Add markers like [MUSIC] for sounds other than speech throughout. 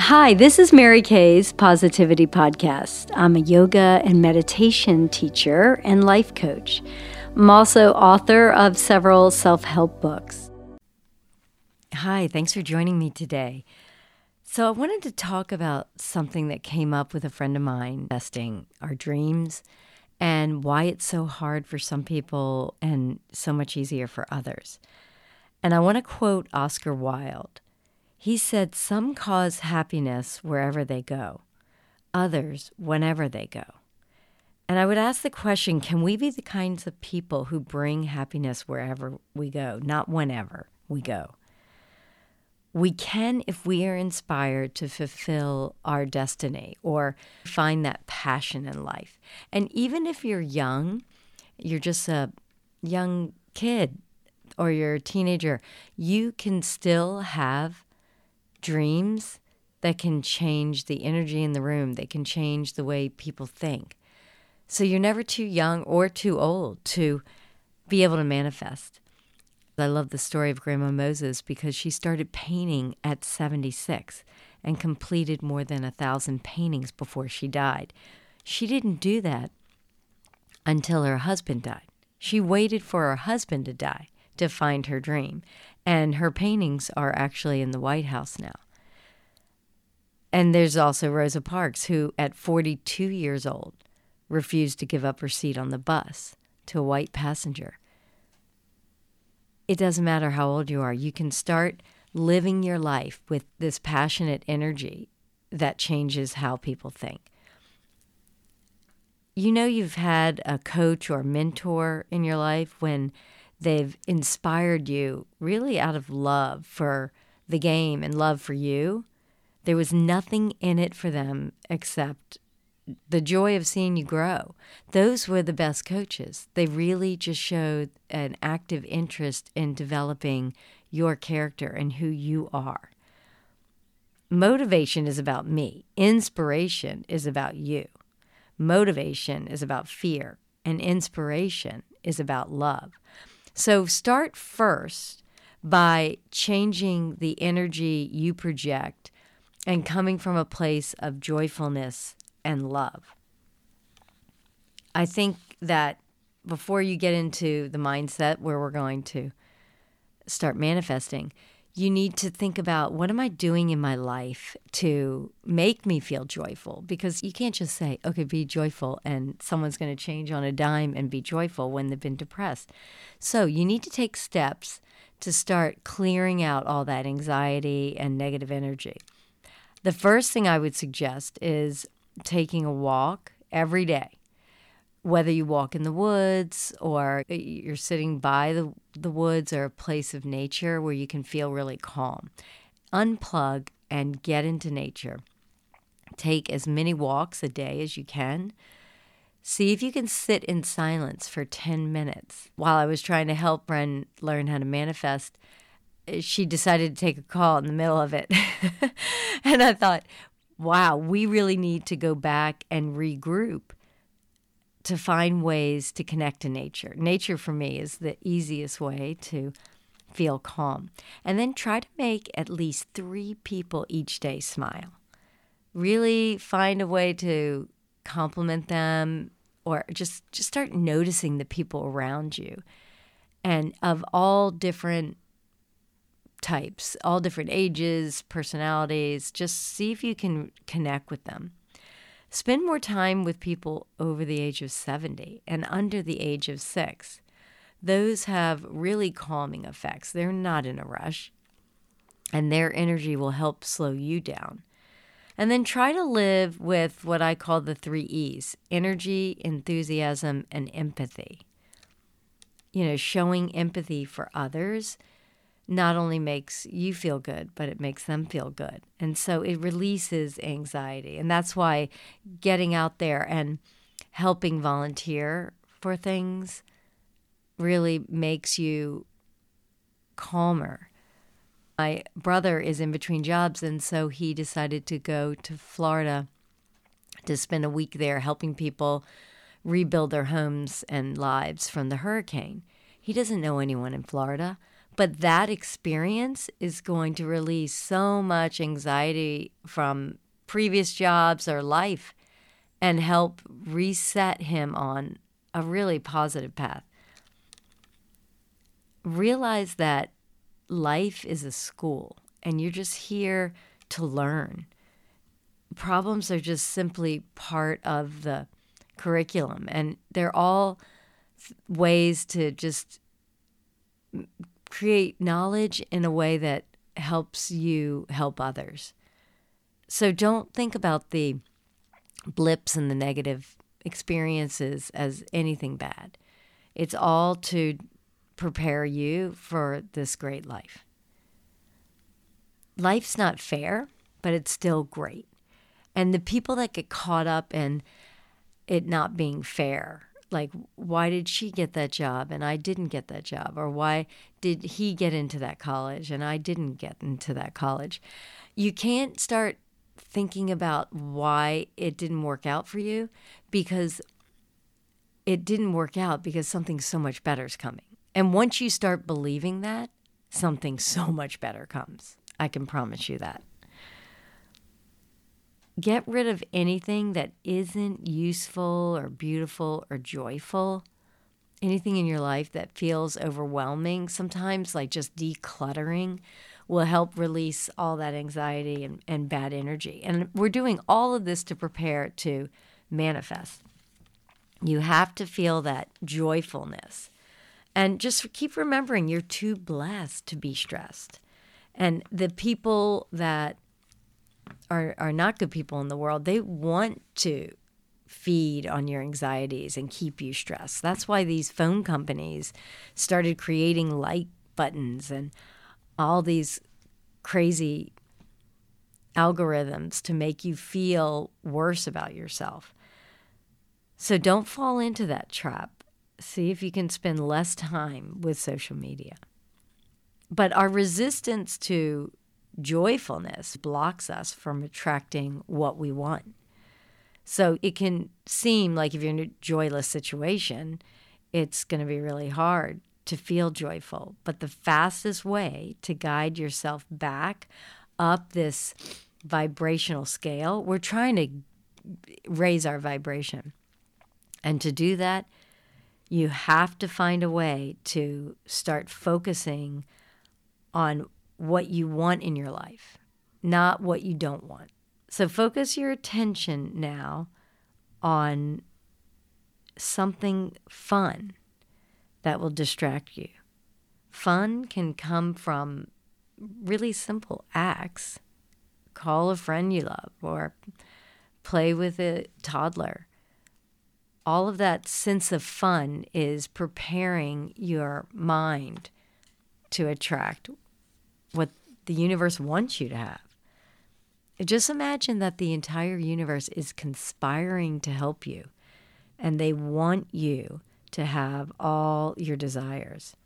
Hi, this is Mary Kay's Positivity Podcast. I'm a yoga and meditation teacher and life coach. I'm also author of several self help books. Hi, thanks for joining me today. So, I wanted to talk about something that came up with a friend of mine testing our dreams and why it's so hard for some people and so much easier for others. And I want to quote Oscar Wilde. He said, Some cause happiness wherever they go, others whenever they go. And I would ask the question can we be the kinds of people who bring happiness wherever we go, not whenever we go? We can if we are inspired to fulfill our destiny or find that passion in life. And even if you're young, you're just a young kid or you're a teenager, you can still have dreams that can change the energy in the room, they can change the way people think. So you're never too young or too old to be able to manifest. I love the story of Grandma Moses because she started painting at 76 and completed more than a thousand paintings before she died. She didn't do that until her husband died. She waited for her husband to die to find her dream. And her paintings are actually in the White House now. And there's also Rosa Parks, who at 42 years old refused to give up her seat on the bus to a white passenger. It doesn't matter how old you are, you can start living your life with this passionate energy that changes how people think. You know, you've had a coach or mentor in your life when they've inspired you really out of love for the game and love for you. There was nothing in it for them except the joy of seeing you grow. Those were the best coaches. They really just showed an active interest in developing your character and who you are. Motivation is about me, inspiration is about you. Motivation is about fear, and inspiration is about love. So start first by changing the energy you project and coming from a place of joyfulness and love. I think that before you get into the mindset where we're going to start manifesting, you need to think about what am I doing in my life to make me feel joyful? Because you can't just say, okay, be joyful, and someone's going to change on a dime and be joyful when they've been depressed. So you need to take steps to start clearing out all that anxiety and negative energy. The first thing I would suggest is taking a walk every day whether you walk in the woods or you're sitting by the, the woods or a place of nature where you can feel really calm. Unplug and get into nature. Take as many walks a day as you can. See if you can sit in silence for 10 minutes. While I was trying to help Bren learn how to manifest, eh, she decided to take a call in the middle of it. [LAUGHS] and I thought, wow, we really need to go back and regroup to find ways to connect to nature. Nature for me is the easiest way to feel calm. And then try to make at least three people each day smile. Really find a way to compliment them or just just start noticing the people around you and of all different types, all different ages, personalities, just see if you can connect with them. Spend more time with people over the age of 70 and under the age of six. Those have really calming effects. They're not in a rush, and their energy will help slow you down. And then try to live with what I call the three E's energy, enthusiasm, and empathy. You know, showing empathy for others not only makes you feel good, but it makes them feel good. And so it releases anxiety. And that's why getting out there and helping volunteer for things really makes you calmer. My brother is in between jobs, and so he decided to go to Florida to spend a week there helping people rebuild their homes and lives from the hurricane. He doesn't know anyone in Florida But that experience is going to release so much anxiety from previous jobs or life and help reset him on a really positive path. Realize that life is a school and you're just here to learn. Problems are just simply part of the curriculum, and they're all ways to just create knowledge in a way that helps you help others. So don't think about the blips and the negative experiences as anything bad. It's all to prepare you for this great life. Life's not fair, but it's still great. And the people that get caught up in it not being fair, like why did she get that job and I didn't get that job? Or why did he get into that college and I didn't get into that college? You can't start thinking about why it didn't work out for you because it didn't work out because something so much better is coming. And once you start believing that, something so much better comes. I can promise you that. Get rid of anything that isn't useful or beautiful or joyful. Anything in your life that feels overwhelming, sometimes like just decluttering will help release all that anxiety and, and bad energy. And we're doing all of this to prepare to manifest. You have to feel that joyfulness. And just keep remembering you're too blessed to be stressed. And the people that are, are not good people in the world, they want to feed on your anxieties and keep you stressed. That's why these phone companies started creating like buttons and all these crazy algorithms to make you feel worse about yourself. So don't fall into that trap. See if you can spend less time with social media. But our resistance to joyfulness blocks us from attracting what we want. So it can seem like if you're in a joyless situation, it's going to be really hard to feel joyful. But the fastest way to guide yourself back up this vibrational scale, we're trying to raise our vibration. And to do that, you have to find a way to start focusing on what you want in your life, not what you don't want. So focus your attention now on something fun that will distract you. Fun can come from really simple acts. Call a friend you love or play with a toddler. All of that sense of fun is preparing your mind to attract the universe wants you to have. Just imagine that the entire universe is conspiring to help you and they want you to have all your desires.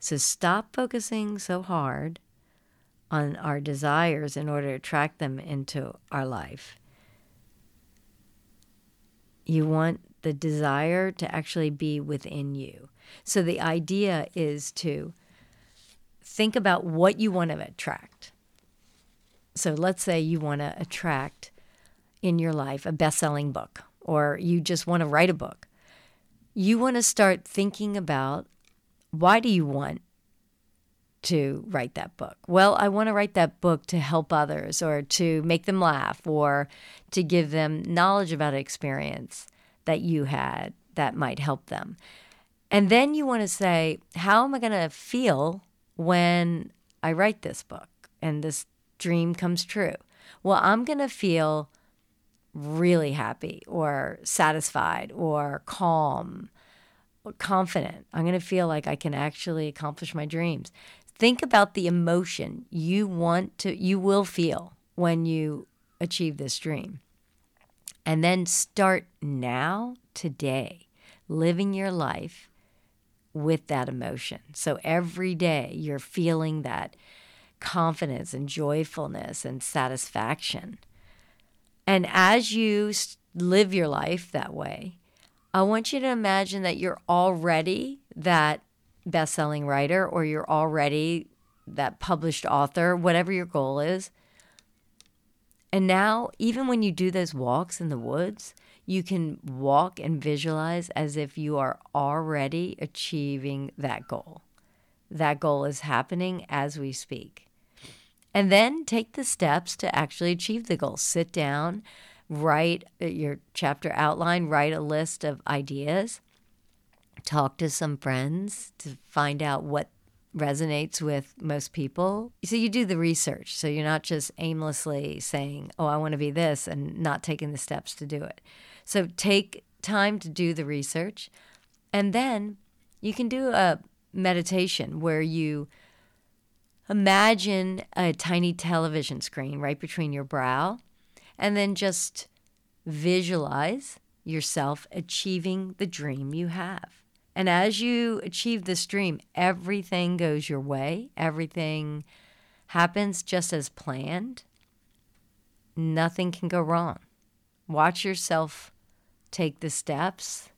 So stop focusing so hard on our desires in order to attract them into our life. You want the desire to actually be within you. So the idea is to think about what you want to attract. So let's say you want to attract in your life a best selling book or you just want to write a book, you want to start thinking about why do you want to write that book? Well, I want to write that book to help others or to make them laugh or to give them knowledge about an experience that you had that might help them. And then you want to say, how am I going to feel when I write this book and this dream comes true? Well, I'm going to feel really happy or satisfied or calm or confident. I'm going to feel like I can actually accomplish my dreams. Think about the emotion you want to, you will feel when you achieve this dream. And then start now, today, living your life with that emotion. So every day you're feeling that confidence and joyfulness and satisfaction. And as you live your life that way, I want you to imagine that you're already that best selling writer or you're already that published author, whatever your goal is. And now, even when you do those walks in the woods, you can walk and visualize as if you are already achieving that goal. That goal is happening as we speak. And then take the steps to actually achieve the goal. Sit down, write uh, your chapter outline, write a list of ideas, talk to some friends to find out what resonates with most people. So you do the research. So you're not just aimlessly saying, oh, I want to be this and not taking the steps to do it. So take time to do the research. And then you can do a meditation where you imagine a tiny television screen right between your brow and then just visualize yourself achieving the dream you have. And as you achieve this dream, everything goes your way, everything happens just as planned. Nothing can go wrong. Watch yourself take the steps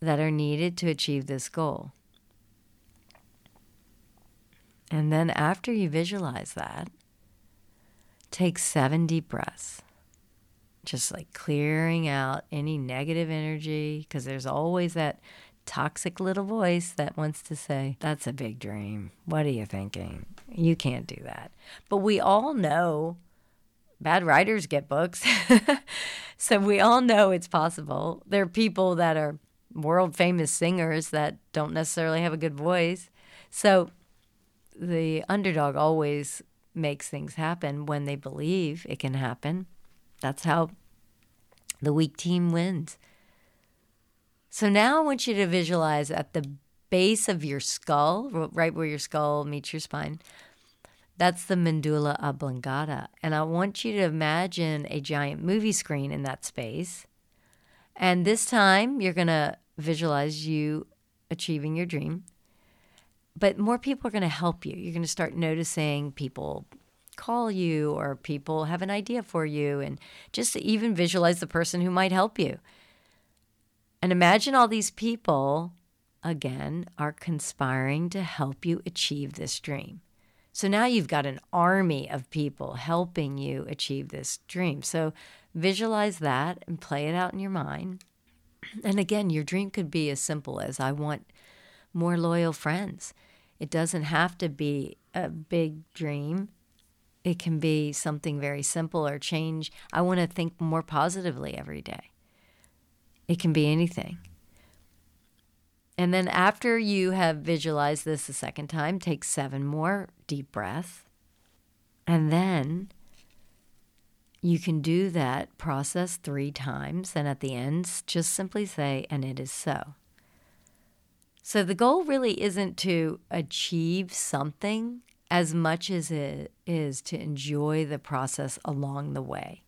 that are needed to achieve this goal. And then after you visualize that, take seven deep breaths. Just like clearing out any negative energy, because there's always that toxic little voice that wants to say, That's a big dream. What are you thinking? You can't do that. But we all know bad writers get books. [LAUGHS] so we all know it's possible. There are people that are world famous singers that don't necessarily have a good voice. So the underdog always makes things happen when they believe it can happen. That's how the weak team wins. So now I want you to visualize at the base of your skull, right where your skull meets your spine. That's the medulla oblongata. And I want you to imagine a giant movie screen in that space. And this time you're going to visualize you achieving your dream but more people are going to help you. You're going to start noticing people call you or people have an idea for you and just even visualize the person who might help you. And imagine all these people, again, are conspiring to help you achieve this dream. So now you've got an army of people helping you achieve this dream. So visualize that and play it out in your mind. And again, your dream could be as simple as I want more loyal friends. It doesn't have to be a big dream. It can be something very simple or change. I want to think more positively every day. It can be anything. And then after you have visualized this a second time, take seven more deep breaths. And then you can do that process three times. And at the end, just simply say, and it is so. So the goal really isn't to achieve something as much as it is to enjoy the process along the way.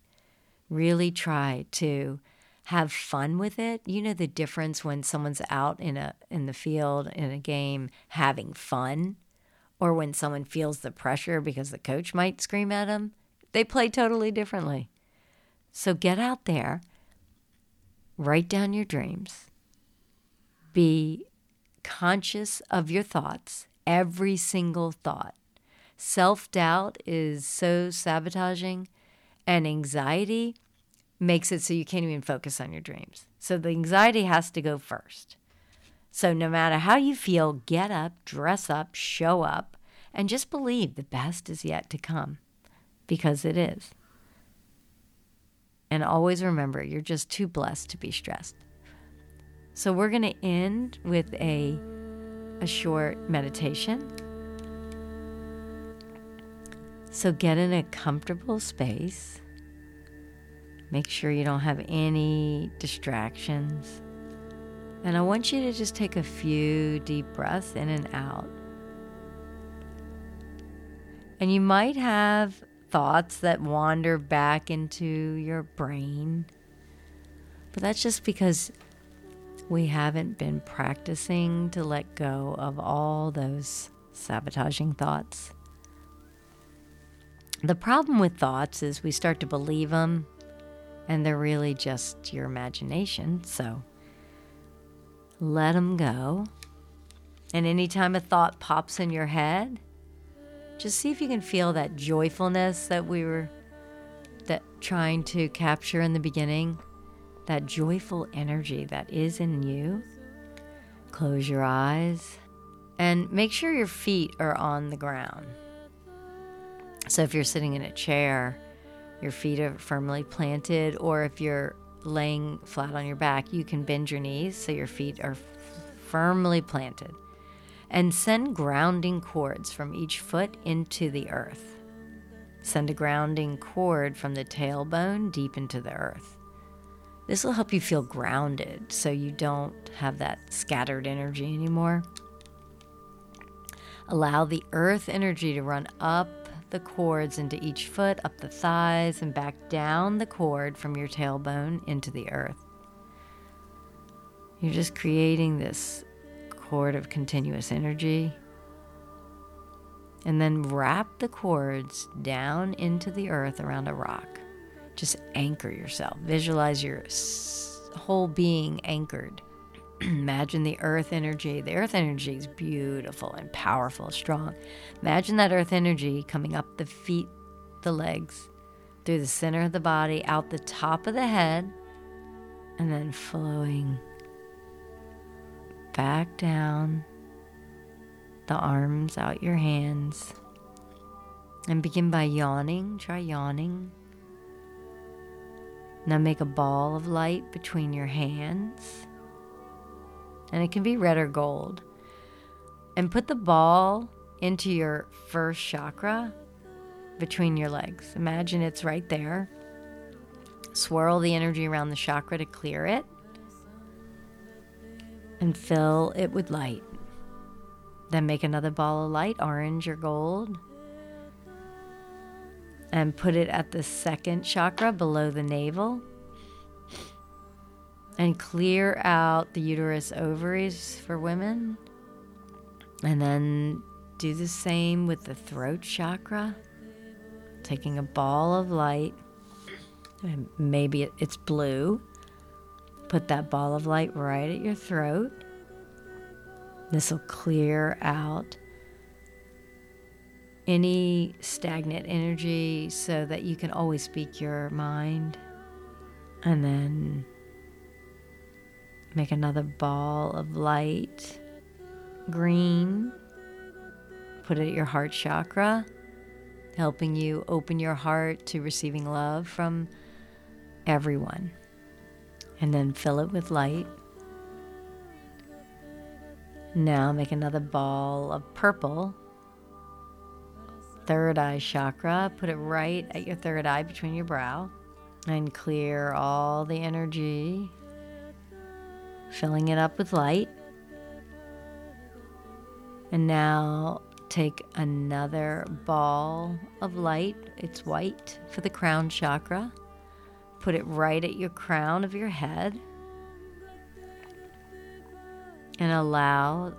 Really try to have fun with it. You know the difference when someone's out in a in the field in a game having fun or when someone feels the pressure because the coach might scream at them. They play totally differently. So get out there, write down your dreams. Be conscious of your thoughts, every single thought. Self doubt is so sabotaging, and anxiety makes it so you can't even focus on your dreams. So the anxiety has to go first. So no matter how you feel, get up, dress up, show up, and just believe the best is yet to come because it is. And always remember, you're just too blessed to be stressed. So we're going to end with a a short meditation. So get in a comfortable space. Make sure you don't have any distractions. And I want you to just take a few deep breaths in and out. And you might have thoughts that wander back into your brain. But that's just because we haven't been practicing to let go of all those sabotaging thoughts. The problem with thoughts is we start to believe them and they're really just your imagination. So let them go And anytime a thought pops in your head, just see if you can feel that joyfulness that we were that trying to capture in the beginning, that joyful energy that is in you. Close your eyes and make sure your feet are on the ground. So if you're sitting in a chair, your feet are firmly planted, or if you're laying flat on your back, you can bend your knees so your feet are firmly planted. And send grounding cords from each foot into the earth. Send a grounding cord from the tailbone deep into the earth. This will help you feel grounded so you don't have that scattered energy anymore. Allow the earth energy to run up the cords into each foot, up the thighs, and back down the cord from your tailbone into the earth. You're just creating this cord of continuous energy. And then wrap the cords down into the earth around a rock. Just anchor yourself. Visualize your whole being anchored. [CLEARS THROAT] Imagine the earth energy. The earth energy is beautiful and powerful, strong. Imagine that earth energy coming up the feet, the legs, through the center of the body, out the top of the head, and then flowing back down the arms, out your hands. And begin by yawning. Try yawning. Now make a ball of light between your hands and it can be red or gold. And put the ball into your first chakra between your legs. Imagine it's right there. Swirl the energy around the chakra to clear it and fill it with light. Then make another ball of light, orange or gold, and put it at the second chakra below the navel and clear out the uterus ovaries for women. And then do the same with the throat chakra. Taking a ball of light, and maybe it's blue. Put that ball of light right at your throat. This will clear out any stagnant energy so that you can always speak your mind. And then Make another ball of light green. Put it at your heart chakra, helping you open your heart to receiving love from everyone. And then fill it with light. Now make another ball of purple. Third eye chakra. Put it right at your third eye between your brow. And clear all the energy filling it up with light. And now take another ball of light. It's white for the crown chakra. Put it right at your crown of your head. And allow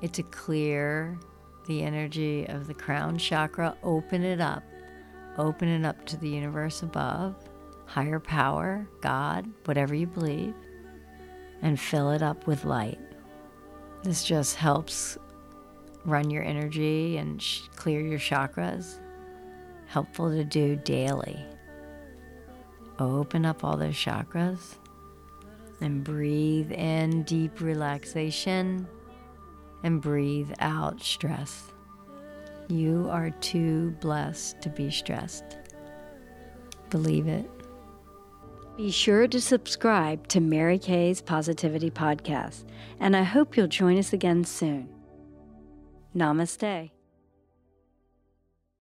it to clear the energy of the crown chakra. Open it up. Open it up to the universe above, higher power, God, whatever you believe and fill it up with light. This just helps run your energy and sh- clear your chakras. Helpful to do daily. Open up all those chakras and breathe in deep relaxation and breathe out stress. You are too blessed to be stressed. Believe it. Be sure to subscribe to Mary Kay's Positivity Podcast, and I hope you'll join us again soon. Namaste.